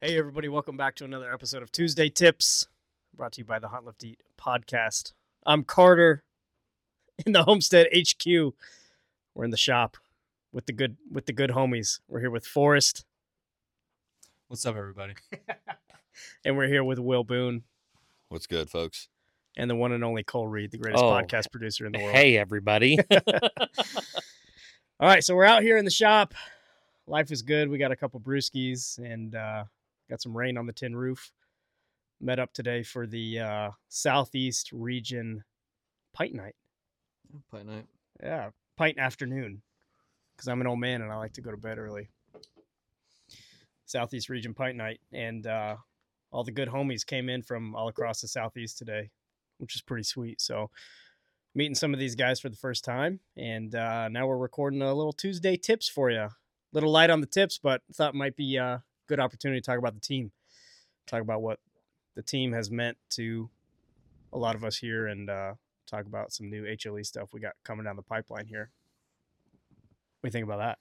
Hey, everybody, welcome back to another episode of Tuesday Tips, brought to you by the Hunt Lift Eat podcast. I'm Carter in the Homestead HQ. We're in the shop with the good with the good homies. We're here with Forrest, What's up, everybody? and we're here with Will Boone What's good, folks? and the one and only Cole Ried, the greatest Oh, podcast producer in the world. Hey, everybody. All right, so we're out here in the shop. Life is good. We got a couple brewskis and uh, got some rain on the tin roof. Met up today for the uh, Southeast Region Pint Night. Pint night. Yeah, pint afternoon. Because I'm an old man and I like to go to bed early. Southeast Region Pint Night. And uh, all the good homies came in from all across the Southeast today, which is pretty sweet. So, meeting some of these guys for the first time. And uh, now we're recording a little Tuesday tips for you. Little light on the tips, but thought might be a good opportunity to talk about the team. Talk about what the team has meant to a lot of us here and uh, talk about some new HLE stuff we got coming down the pipeline here. What do you think about that?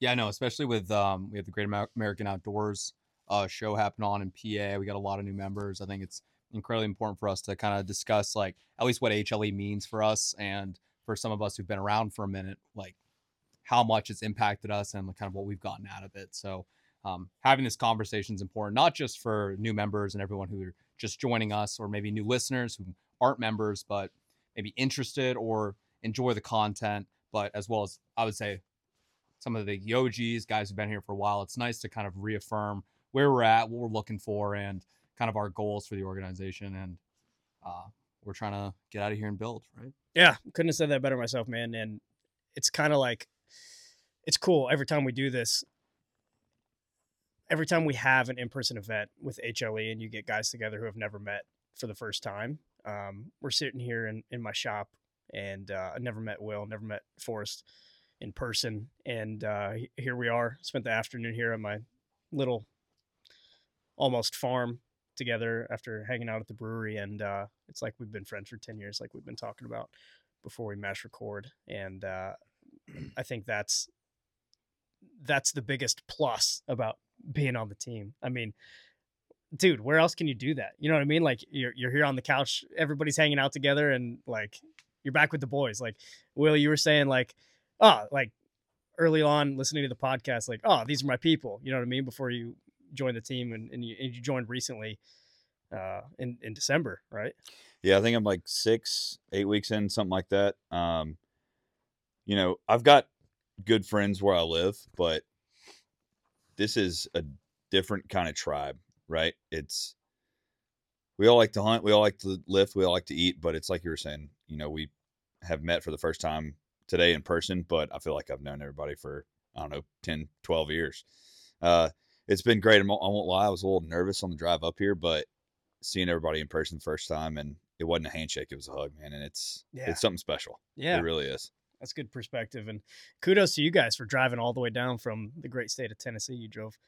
Yeah, no, especially with um, we have the Great American Outdoors uh, show happening on in PA. We got a lot of new members. I think it's incredibly important for us to kind of discuss like at least what HLE means for us, and for some of us who've been around for a minute, like how much it's impacted us and kind of what we've gotten out of it. So um, having this conversation is important, not just for new members and everyone who are just joining us, or maybe new listeners who aren't members but maybe interested or enjoy the content, but as well as I would say some of the yogis, guys who've been here for a while. It's nice to kind of reaffirm where we're at, what we're looking for, and kind of our goals for the organization. And uh, we're trying to get out of here and build, right? Yeah, couldn't have said that better myself, man. And it's kind of like it's cool every time we do this. Every time we have an in-person event with HLE and you get guys together who have never met for the first time, um, we're sitting here in, in my shop and uh, I never met Will, never met Forrest in person, and uh, here we are. Spent the afternoon here at my little almost farm together after hanging out at the brewery, and uh, it's like we've been friends for ten years, like we've been talking about before we mash record, and uh, I think that's that's the biggest plus about being on the team. I mean, dude, where else can you do that? You know what I mean? Like you're you're here on the couch, everybody's hanging out together, and like you're back with the boys. Like Will, you were saying like, oh, like early on listening to the podcast, like, oh, these are my people. You know what I mean? Before you joined the team, and and you, and you joined recently uh, in in December, right? Yeah, I think I'm like six, eight weeks in, something like that. Um, you know, I've got good friends where I live, but this is a different kind of tribe, right? It's we all like to hunt, we all like to lift, we all like to eat, but it's like you were saying, you know, we have met for the first time today in person, but I feel like I've known everybody for I don't know, 10, 12 years. Uh, it's been great. I won't, I won't lie, I was a little nervous on the drive up here, but seeing everybody in person the first time and it wasn't a handshake, it was a hug, man, and it's Yeah. it's something special. Yeah, It really is. That's good perspective. And kudos to you guys for driving all the way down from the great state of Tennessee. You drove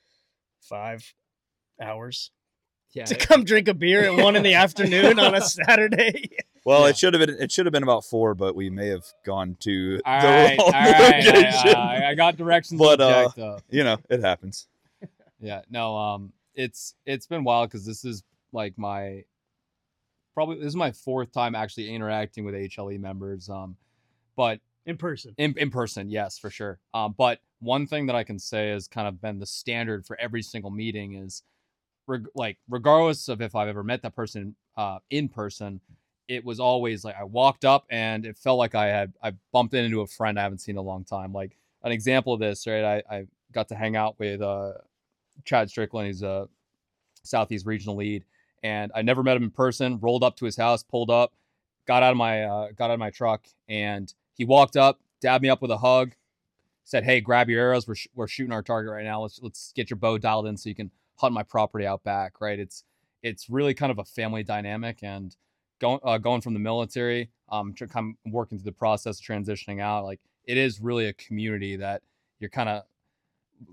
five hours Yeah. to come drink a beer at one in the afternoon on a Saturday. Well, Yeah. it should have been it should have been about four, but we may have gone to all the right, wrong right. location. I, I got directions But, but, uh, up. you know, it happens. Yeah, no, um, it's it's been wild because this is like my probably this is my fourth time actually interacting with HLE members. Um, but in person. in in person, yes, for sure. Um, but one thing that I can say has kind of been the standard for every single meeting is, reg- like, regardless of if I've ever met that person uh, in person, it was always like I walked up and it felt like I had I bumped into a friend I haven't seen in a long time. Like an example of this, right? I, I got to hang out with uh, Chad Strickland. He's a Southeast regional lead, and I never met him in person. Rolled up to his house, pulled up, got out of my uh, got out of my truck, and he walked up, dabbed me up with a hug, said, "Hey, grab your arrows. We're, sh- we're shooting our target right now. Let's let's get your bow dialed in so you can hunt my property out back." Right? It's it's really kind of a family dynamic, and going uh, going from the military, um, to come working through the process of transitioning out, like it is really a community that you're kind of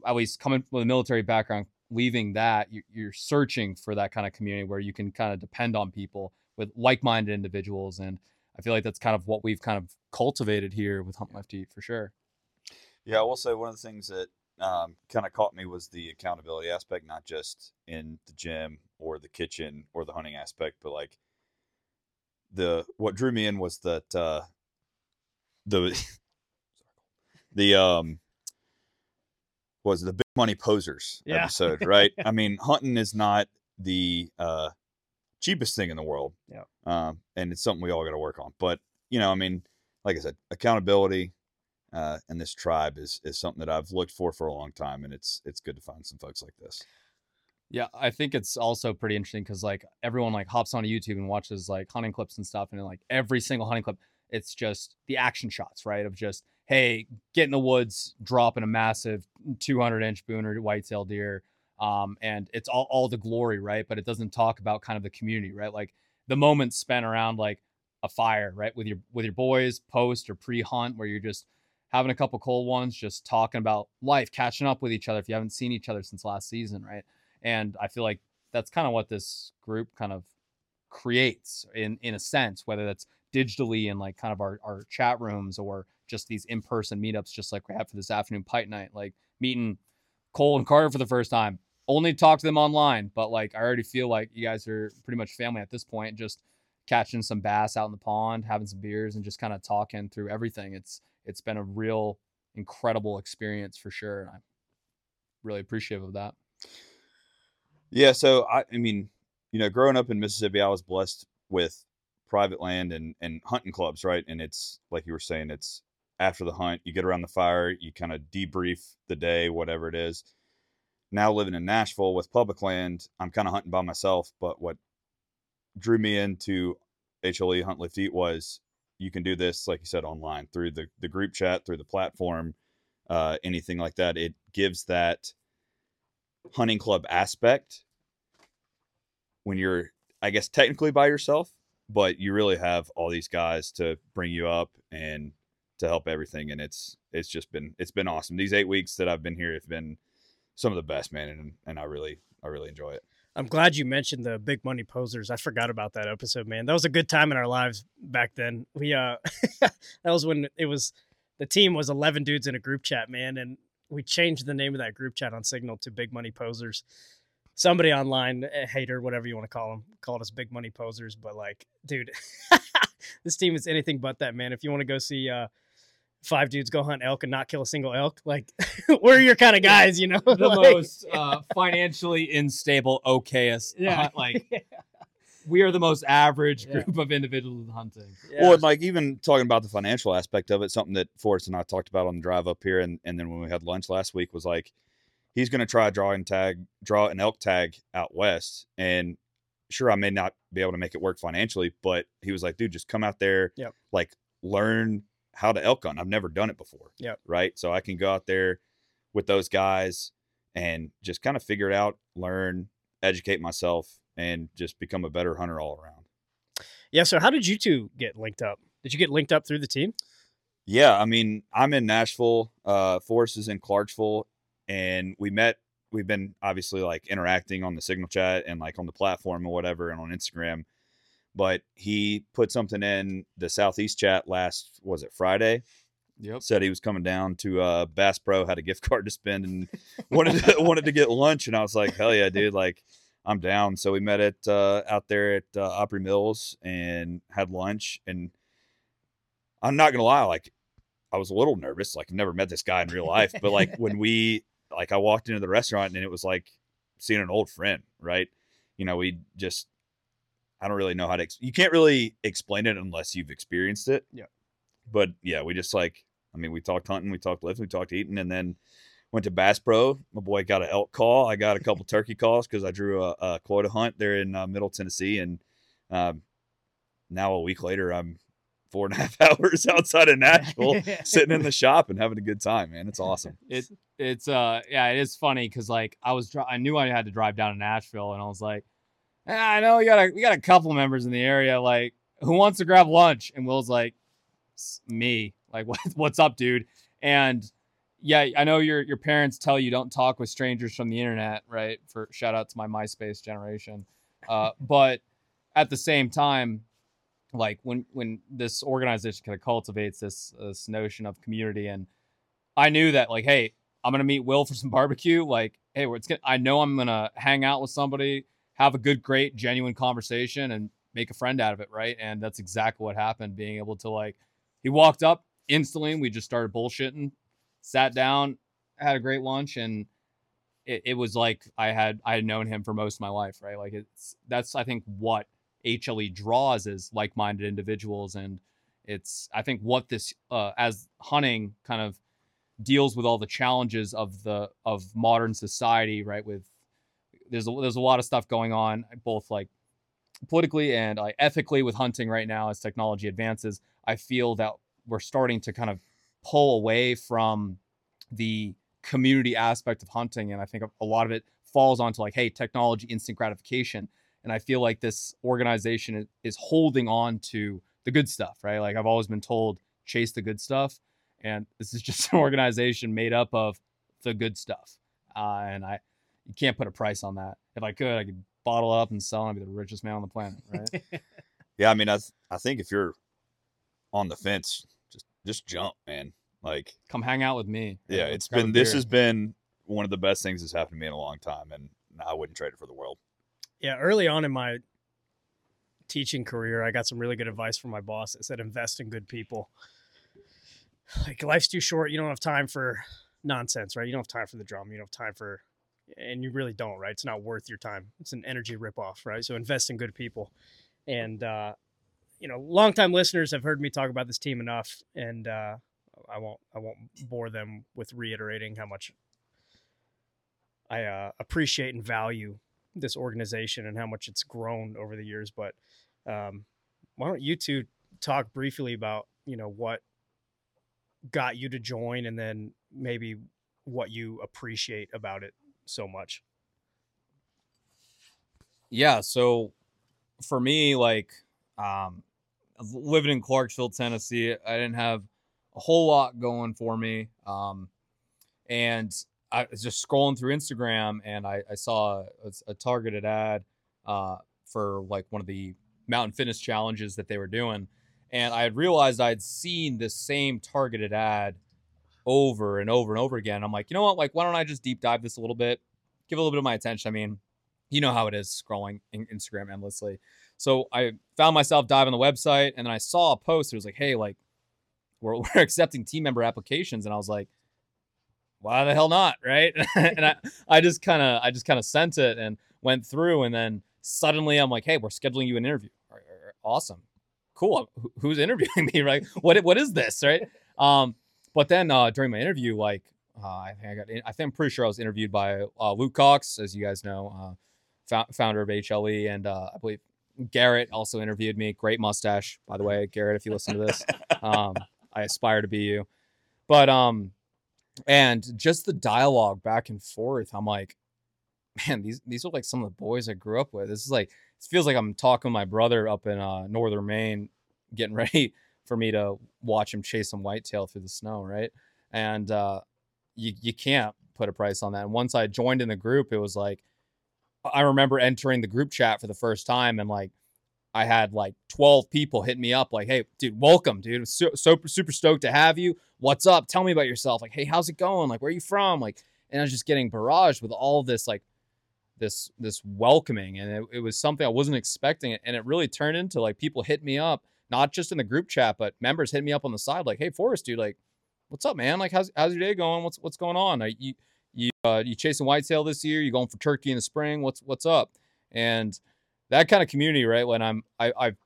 at least coming with a military background, leaving that you're searching for that kind of community where you can kind of depend on people with like-minded individuals and I feel like that's kind of what we've kind of cultivated here with Hunt Lift Eat for sure. Yeah, I will say one of the things that um, kind of caught me was the accountability aspect, not just in the gym or the kitchen or the hunting aspect, but like the what drew me in was that uh, the the um was the big money posers Yeah. episode, right? I mean, hunting is not the uh, cheapest thing in the world, Yeah. um, and it's something we all got to work on. But you know, I mean, like I said, accountability uh, and this tribe is is something that I've looked for for a long time, and it's it's good to find some folks like this. Yeah, I think it's also pretty interesting because like everyone like hops onto YouTube and watches like hunting clips and stuff, and like every single hunting clip, it's just the action shots, right? Of just hey, get in the woods, dropping a massive 200 inch booner whitetail deer, um, and it's all all the glory, right? But it doesn't talk about kind of the community, right? Like the moments spent around like a fire, right, with your with your boys post or pre hunt, where you're just having a couple cold ones, just talking about life, catching up with each other if you haven't seen each other since last season, right? and i feel like that's kind of what this group kind of creates in in a sense whether that's digitally in like kind of our, our chat rooms or just these in-person meetups just like we have for this afternoon pint night like meeting cole and carter for the first time only talk to them online but like i already feel like you guys are pretty much family at this point just catching some bass out in the pond having some beers and just kind of talking through everything it's it's been a real incredible experience for sure and i'm really appreciative of that Yeah, so I, I mean, you know, growing up in Mississippi, I was blessed with private land and and hunting clubs, right? And it's like you were saying, it's after the hunt, you get around the fire, you kind of debrief the day, whatever it is. Now living in Nashville with public land, I'm kind of hunting by myself. But what drew me into HLE Hunt Lift Eat was you can do this, like you said, online through the the group chat, through the platform, uh, anything like that. It gives that hunting club aspect when you're i guess technically by yourself but you really have all these guys to bring you up and to help everything and it's it's just been it's been awesome these eight weeks that i've been here have been some of the best man and, and i really i really enjoy it I'm glad you mentioned the big money posers. I forgot about that episode, man. That was a good time in our lives back then. We uh that was when it was the team was 11 dudes in a group chat, man, and we changed the name of that group chat on Signal to Big Money Posers. Somebody online, hater, whatever you want to call them, called us Big Money Posers, but like, dude, this team is anything but that, man. If you want to go see uh five dudes go hunt elk and not kill a single elk, like we're your kind of guys, you know. the Like- most uh, financially unstable, okayest. Yeah. hunt- like we are the most average Yeah. group of individuals hunting. well like even talking about the financial aspect of it something that forrest and i talked about on the drive up here and, and then when we had lunch last week was like he's going to try drawing tag draw an elk tag out west and sure i may not be able to make it work financially but he was like dude just come out there Yep. like learn how to elk hunt i've never done it before Yep. right so i can go out there with those guys and just kind of figure it out learn educate myself and just become a better hunter all around Yeah. So how did you two get linked up? Did you get linked up through the team? Yeah, I mean, I'm in Nashville. Uh, Forrest is in Clarksville, and we met. We've been obviously like interacting on the Signal chat and like on the platform or whatever, and on Instagram. But he put something in the Southeast chat last was it Friday? Yep. Said he was coming down to uh, Bass Pro, had a gift card to spend, and wanted to, wanted to get lunch. And I was like, hell yeah, dude! Like, I'm down. So we met at uh, out there at uh, Opry Mills and had lunch. And I'm not gonna lie, like I was a little nervous. Like I've never met this guy in real life, but like when we like I walked into the restaurant and it was like seeing an old friend, right? You know, we just I don't really know how to. Ex- you can't really explain it unless you've experienced it. Yeah. But yeah, we just like I mean, we talked hunting, we talked lifting, we talked eating, and then went to Bass Pro. My boy got an elk call. I got a couple turkey calls because I drew a, a quota hunt there in uh, Middle Tennessee, and um, now a week later, I'm four and a half hours outside of Nashville, sitting in the shop and having a good time. Man, it's awesome. It it's uh yeah it is funny because like I was dri- I knew I had to drive down to Nashville and I was like "Eh, I know we got a we got a couple members in the area like who wants to grab lunch? And Will's like me. Like what, what's up dude? And yeah I know your your parents tell you don't talk with strangers from the internet right? For shout out to my MySpace generation. Uh but at the same time like when when this organization kind of cultivates this this notion of community and I knew that like, hey, I'm gonna meet Will for some barbecue. Like, hey, it's gonna, I know I'm gonna hang out with somebody, have a good, great, genuine conversation, and make a friend out of it, right? And that's exactly what happened. Being able to like, he walked up instantly. We just started bullshitting, sat down, had a great lunch, and it, it was like I had I had known him for most of my life, right? Like it's that's I think what HLE draws is like-minded individuals, and it's I think what this uh, as hunting kind of deals with all the challenges of the of modern society, right? With there's a, there's a lot of stuff going on, both like politically and ethically with hunting right now as technology advances. I feel that we're starting to kind of pull away from the community aspect of hunting, and I think a lot of it falls onto like, hey, technology, instant gratification, and I feel like this organization is holding on to the good stuff, right? Like I've always been told, chase the good stuff, and this is just an organization made up of the good stuff, uh, and I you can't put a price on that. If I could, I could bottle up and sell and be the richest man on the planet, right? yeah, I mean, I th- I think if you're on the fence, just just jump, man. Like, come hang out with me. Yeah, it's been this has been one of the best things that's happened to me in a long time, and I wouldn't trade it for the world. Yeah, early on in my teaching career, I got some really good advice from my boss that said invest in good people. Like life's too short. You don't have time for nonsense, right? You don't have time for the drama. You don't have time for, and you really don't, right? It's not worth your time. It's an energy ripoff, right? So invest in good people. And, uh, you know, longtime listeners have heard me talk about this team enough, and uh, I won't I won't bore them with reiterating how much I uh, appreciate and value this organization and how much it's grown over the years. But um, why don't you two talk briefly about you know what got you to join, and then maybe what you appreciate about it so much? Yeah. So for me, like um, living in Clarksville, Tennessee, I didn't have a whole lot going for me. Um, and I was just scrolling through Instagram and I, I saw a, a, targeted ad uh, for like one of the mountain fitness challenges that they were doing. And I had realized I had seen this same targeted ad over and over and over again. I'm like, you know what? Like, why don't I just deep dive this a little bit, give a little bit of my attention? I mean, you know how it is scrolling Instagram endlessly. So I found myself diving on the website and then I saw a post. It was like, hey, like, we're, we're accepting team member applications. And I was like, why the hell not? Right. and I, I just kind of, I just kind of sent it and went through. And then suddenly I'm like, hey, we're scheduling you an interview. Awesome. Cool. Who's interviewing me? Right. What, what is this? Right. Um, but then uh, during my interview, like, uh, I think I got, I think I'm pretty sure I was interviewed by uh, Luke Cox, as you guys know, uh, founder of HLE, and uh, I believe Garrett also interviewed me. Great mustache, by the way, Garrett. If you listen to this, um, I aspire to be you. But um, and just the dialogue back and forth, I'm like, man, these these are like some of the boys I grew up with. This is like it feels like I'm talking to my brother up in uh, northern Maine, getting ready for me to watch him chase some whitetail through the snow, right? And uh, you you can't put a price on that. And once I joined in the group, it was like I remember entering the group chat for the first time and like I had like 12 people hit me up like, "Hey, dude, welcome, dude. So, super super stoked to have you. What's up? Tell me about yourself. Like, hey, how's it going? Like, where are you from? Like, and I was just getting barraged with all this like this this welcoming, and it, it was something I wasn't expecting, and it really turned into like people hit me up, not just in the group chat, but members hit me up on the side, like, "Hey, Forrest, dude, like, what's up, man? Like, how's how's your day going? What's what's going on? Are you you uh, you chasing whitetail this year? You going for turkey in the spring? What's what's up?" And that kind of community, right? When I'm, I, I've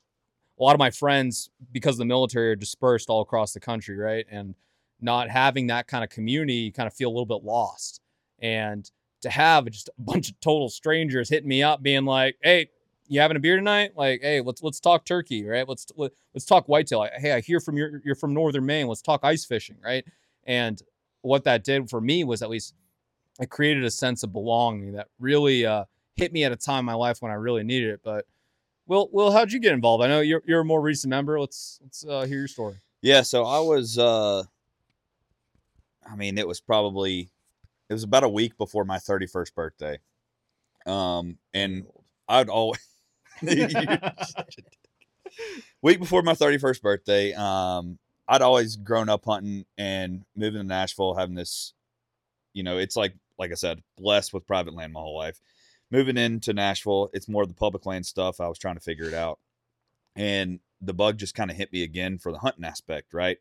a lot of my friends because of the military are dispersed all across the country, right? And not having that kind of community, you kind of feel a little bit lost. And to have just a bunch of total strangers hitting me up, being like, "Hey, you having a beer tonight? Like, hey, let's let's talk turkey, right? Let's let, us let us talk whitetail. Hey, I hear from your you're from northern Maine. Let's talk ice fishing, right? And what that did for me was at least it created a sense of belonging that really uh, hit me at a time in my life when I really needed it. But Will, Will, how'd you get involved? I know you're you're a more recent member. Let's let's uh, hear your story. Yeah, so I was. uh I mean, it was probably it was about a week before my 31st birthday. Um, and I'd always week before my 31st birthday. Um, I'd always grown up hunting and moving to Nashville, having this you know, it's like like I said, blessed with private land my whole life. Moving into Nashville, it's more of the public land stuff. I was trying to figure it out, and the bug just kind of hit me again for the hunting aspect, right?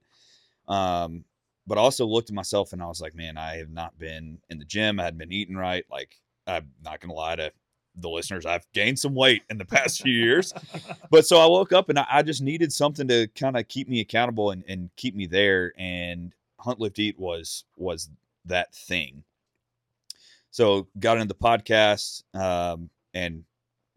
Um, but I also looked at myself and I was like, man, I have not been in the gym. I hadn't been eating right. Like, I'm not gonna lie to the listeners, I've gained some weight in the past few years. But so I woke up and I, I just needed something to kind of keep me accountable and, and keep me there. And Hunt Lift Eat was was that thing. So got into the podcast um, and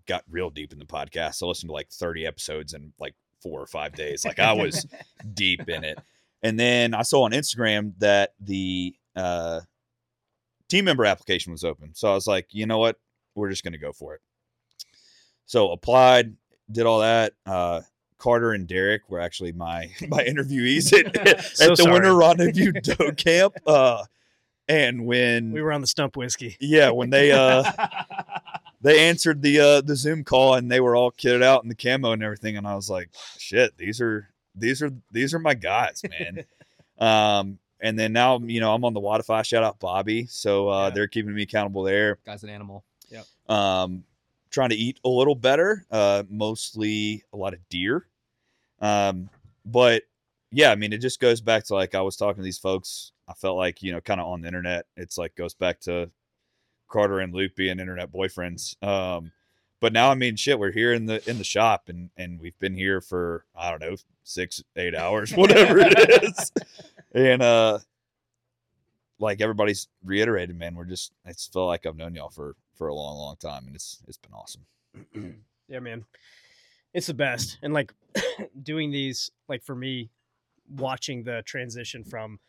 got real deep in the podcast. I listened to like 30 episodes in like four or five days. Like I was deep in it. And then I saw on Instagram that the uh, team member application was open. So I was like, you know what? We're just going to go for it. So applied, did all that. Uh, Carter and Derek were actually my my interviewees at, at So the sorry. Winter Rendezvous Doe Camp. Uh, and when We were on the stump whiskey. yeah, when they uh they answered the uh the Zoom call and they were all kitted out in the camo and everything, and I was like, shit, these are these are these are my guys, man. um, and then now you know I'm on the Wi-Fi. Shout out Bobby, so uh, Yeah. they're keeping me accountable there. Guy's an animal. Um, trying to eat a little better, uh, mostly a lot of deer. Um, but yeah, I mean, it just goes back to like I was talking to these folks. I felt like you know, kind of on the internet. It's like goes back to Carter and Luke being internet boyfriends. Um, but now I mean, shit, we're here in the in the shop, and and we've been here for I don't know six eight hours, whatever it is, and uh, like everybody's reiterated, man, we're just I just feel like I've known y'all for for a long, long time, and it's it's been awesome. yeah, man. It's the best. And like doing these, like for me, watching the transition from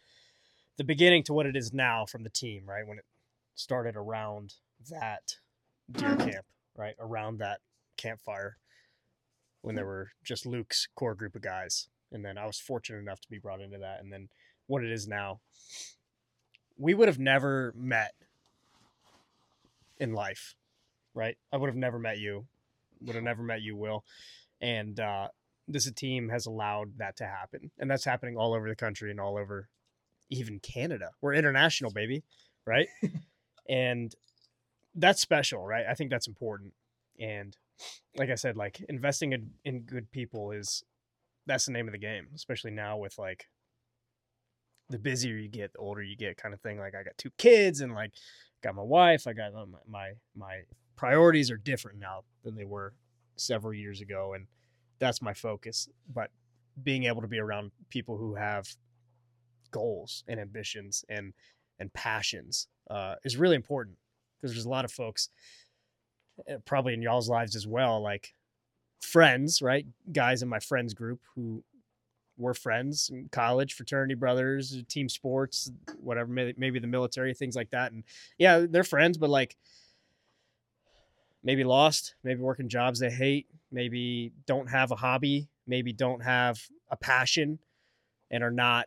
the beginning to what it is now from the team, right? When it started around that deer mm-hmm. camp, right? Around that campfire when there were just Luke's core group of guys. And then I was fortunate enough to be brought into that. And then what it is now. We would have never met in life, right? I would have never met you. Would have never met you, Will. And uh, this team has allowed that to happen. And that's happening all over the country and all over even Canada. We're international, baby, right? and that's special, right? I think that's important. And like I said, like investing in, in good people is that's the name of the game, especially now with like the busier you get, the older you get, kind of thing. Like I got two kids and like got my wife. I got uh, my my, my priorities are different now than they were several years ago, and that's my focus. But being able to be around people who have goals and ambitions and and passions uh, is really important because there's a lot of folks uh, probably in y'all's lives as well like friends right guys in my friends group who were friends in college fraternity brothers uh, team sports whatever maybe the military things like that and yeah they're friends but like maybe lost maybe working jobs they hate maybe don't have a hobby maybe don't have a passion and are not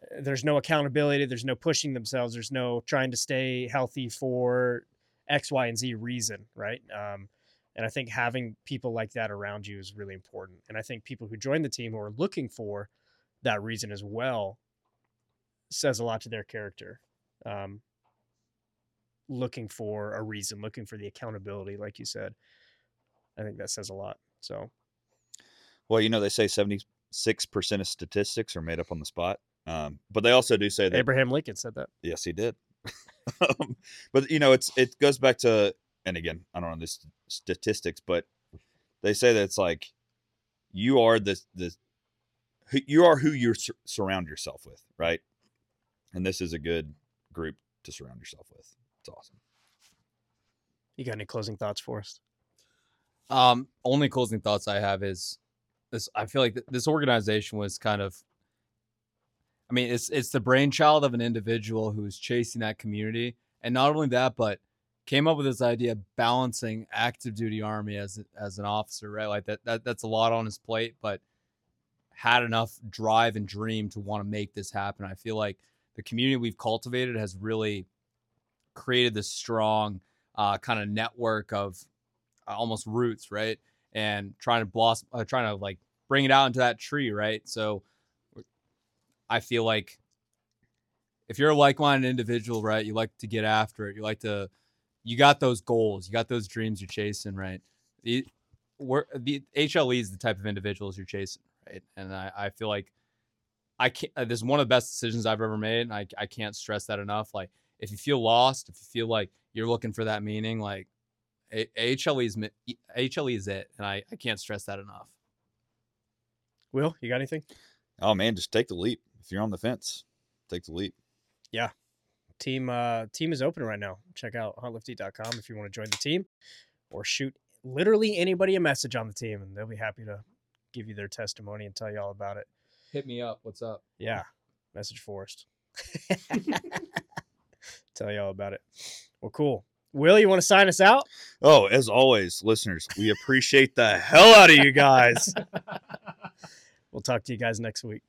uh, there's no accountability there's no pushing themselves there's no trying to stay healthy for x y and z reason right? Um, and i think having people like that around you is really important. And i think people who join the team who are looking for that reason as well says a lot to their character. Um, looking for a reason looking for the accountability like you said i think that says a lot. So. Well, you know, they say seventy six percent of statistics are made up on the spot, um, but they also do say that abraham lincoln said that. Yes, he did. um, but you know, it's it goes back to, and again, I don't know this statistics, but they say that it's like you are the the you are who you sur- surround yourself with, right? And this is a good group to surround yourself with. It's awesome. you got any closing thoughts for us Um, only closing thoughts I have is this. I feel like th- this organization was kind of. I mean, it's it's the brainchild of an individual who's chasing that community, and not only that, but came up with this idea of balancing active duty army as as an officer, right? Like that, that that's a lot on his plate, but had enough drive and dream to want to make this happen. I feel like the community we've cultivated has really created this strong uh, kind of network of uh, almost roots, right? And trying to blossom, uh, trying to like bring it out into that tree, right? So I feel like if you're a like-minded individual, right, you like to get after it. You like to, you got those goals, you got those dreams you're chasing, right? The, we're, the HLE is the type of individuals you're chasing, right? And I, I feel like I can't. uh, This is one of the best decisions I've ever made, and I, I can't stress that enough. Like, if you feel lost, if you feel like you're looking for that meaning, like A- HLE is HLE is it, and I, I can't stress that enough. Will, you got anything? Oh man, just take the leap. If you're on the fence, take the leap. Team uh team is open right now. Check out huntlifteat.com if you want to join the team or shoot literally anybody a message on the team and they'll be happy to give you their testimony and tell you all about it. Hit me up. What's up? Yeah. Message Forest. tell you all about it. Well, cool. Will, you want to sign us out? Oh, as always, listeners, we appreciate the hell out of you guys. We'll talk to you guys next week.